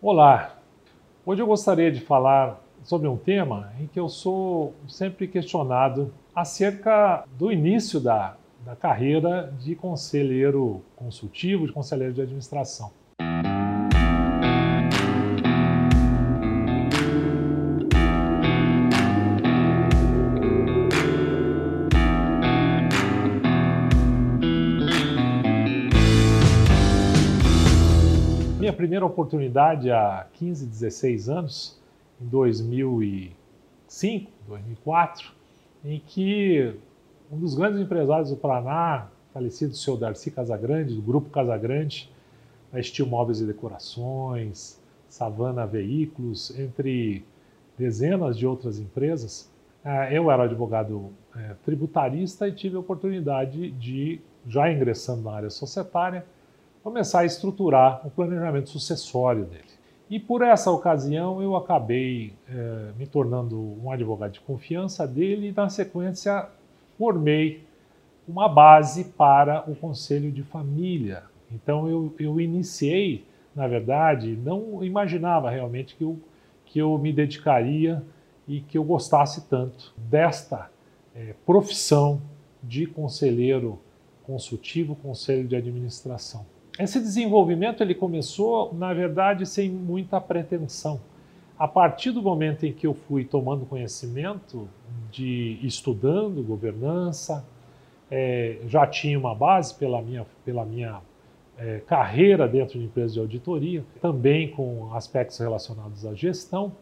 Olá! Hoje eu gostaria de falar sobre um tema em que eu sou sempre questionado acerca do início da, da carreira de conselheiro consultivo, de conselheiro de administração. Minha primeira oportunidade há 15, 16 anos, em 2005, 2004, em que um dos grandes empresários do Paraná, falecido senhor Darcy Casagrande, do Grupo Casagrande, a Estil Móveis e Decorações, Savana Veículos, entre dezenas de outras empresas, eh, eu era advogado eh, tributarista e tive a oportunidade de, já ingressando na área societária, começar a estruturar o planejamento sucessório dele. E por essa ocasião eu acabei eh, me tornando um advogado de confiança dele e, na sequência, formei uma base para o Conselho de Família. Então eu, eu iniciei, na verdade, não imaginava realmente que eu, que eu me dedicaria e que eu gostasse tanto desta eh, profissão de conselheiro consultivo, conselho de administração. Esse desenvolvimento ele começou, na verdade, sem muita pretensão. A partir do momento em que eu fui tomando conhecimento de estudando governança, é, já tinha uma base pela minha, pela minha é, carreira dentro de empresas de auditoria, também com aspectos relacionados à gestão,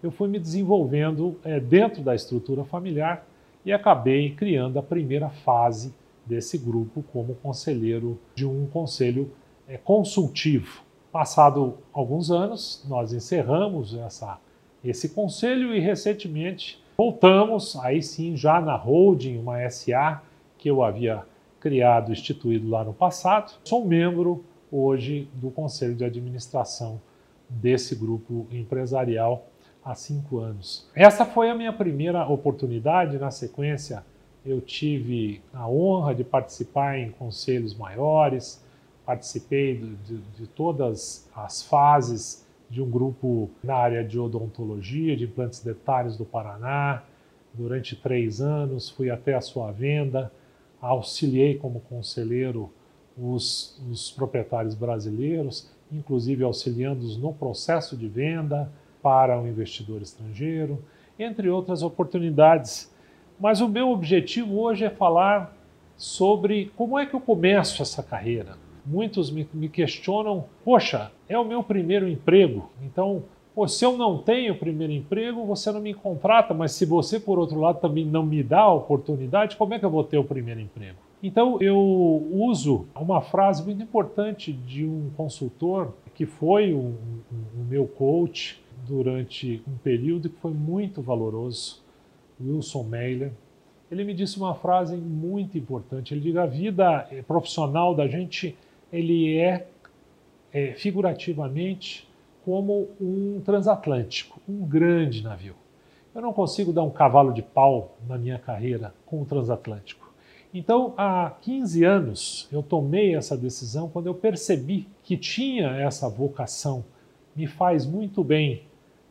eu fui me desenvolvendo é, dentro da estrutura familiar e acabei criando a primeira fase desse grupo como conselheiro de um conselho é, consultivo. Passado alguns anos, nós encerramos essa, esse conselho e recentemente voltamos, aí sim, já na holding, uma SA que eu havia criado, instituído lá no passado. Sou membro hoje do conselho de administração desse grupo empresarial há cinco anos. Essa foi a minha primeira oportunidade. Na sequência, eu tive a honra de participar em conselhos maiores, participei de, de, de todas as fases de um grupo na área de odontologia, de implantes dentários do Paraná, durante três anos, fui até a sua venda, auxiliei como conselheiro os, os proprietários brasileiros, inclusive auxiliando-os no processo de venda para o investidor estrangeiro, entre outras oportunidades. Mas o meu objetivo hoje é falar sobre como é que eu começo essa carreira muitos me, me questionam: poxa, é o meu primeiro emprego, então Pô, se eu não tenho primeiro emprego, você não me contrata, mas se você, por outro lado, também não me dá a oportunidade, como é que eu vou ter o primeiro emprego? Então, eu uso uma frase muito importante de um consultor que foi o um, um, um meu coach durante um período que foi muito valoroso, Wilson Mailer. Ele me disse uma frase muito importante. Ele diz: a vida profissional da gente ele é, é figurativamente como um transatlântico, um grande navio. Eu não consigo dar um cavalo de pau na minha carreira com o transatlântico. Então, há 15 anos, eu tomei essa decisão quando eu percebi que tinha essa vocação. Me faz muito bem,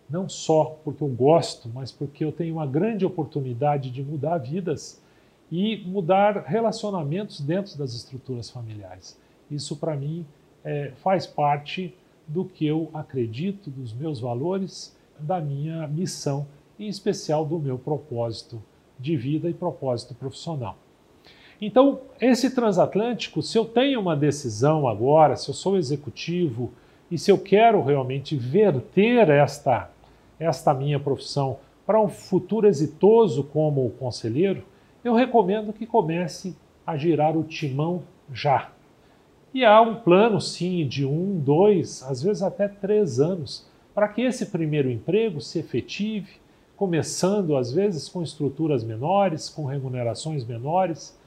não só porque eu gosto, mas porque eu tenho uma grande oportunidade de mudar vidas e mudar relacionamentos dentro das estruturas familiares. Isso, para mim, é, faz parte do que eu acredito, dos meus valores, da minha missão, em especial do meu propósito de vida e propósito profissional. Então, esse transatlântico, se eu tenho uma decisão agora, se eu sou executivo e se eu quero realmente verter esta, esta minha profissão para um futuro exitoso como conselheiro, eu recomendo que comece a girar o timão já. E há um plano, sim, de um, dois, às vezes até três anos, para que esse primeiro emprego se efetive, começando às vezes com estruturas menores, com remunerações menores.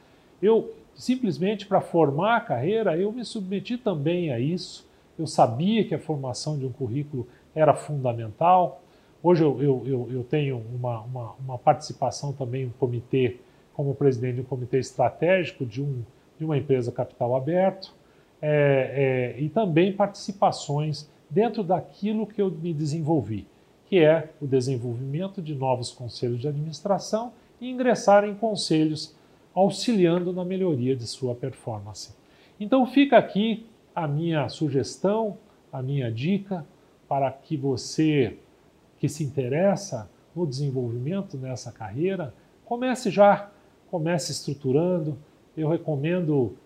Eu simplesmente para formar a carreira, eu me submeti também a isso. Eu sabia que a formação de um currículo era fundamental. Hoje eu, eu, eu, eu tenho uma, uma, uma, participação também no comitê, como presidente de um comitê estratégico de, um, de uma empresa capital aberto é, é, e também participações dentro daquilo que eu me desenvolvi, que é o desenvolvimento de novos conselhos de administração e ingressar em conselhos auxiliando na melhoria de sua performance. Então fica aqui a minha sugestão, a minha dica para que você que se interessa no desenvolvimento nessa carreira, comece já, comece estruturando. Eu recomendo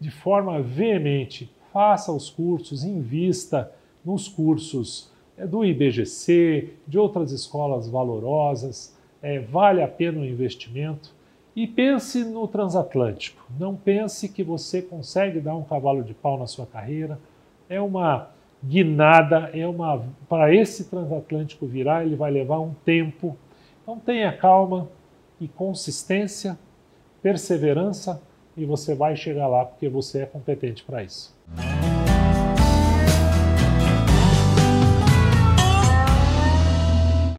de forma veemente, faça os cursos, invista nos cursos é, do IBGC, de outras escolas valorosas, é, vale a pena o investimento. E pense no transatlântico. Não pense que você consegue dar um cavalo de pau na sua carreira. É uma guinada, é uma para esse transatlântico virar, ele vai levar um tempo. Então tenha calma e consistência, perseverança e você vai chegar lá porque você é competente para isso.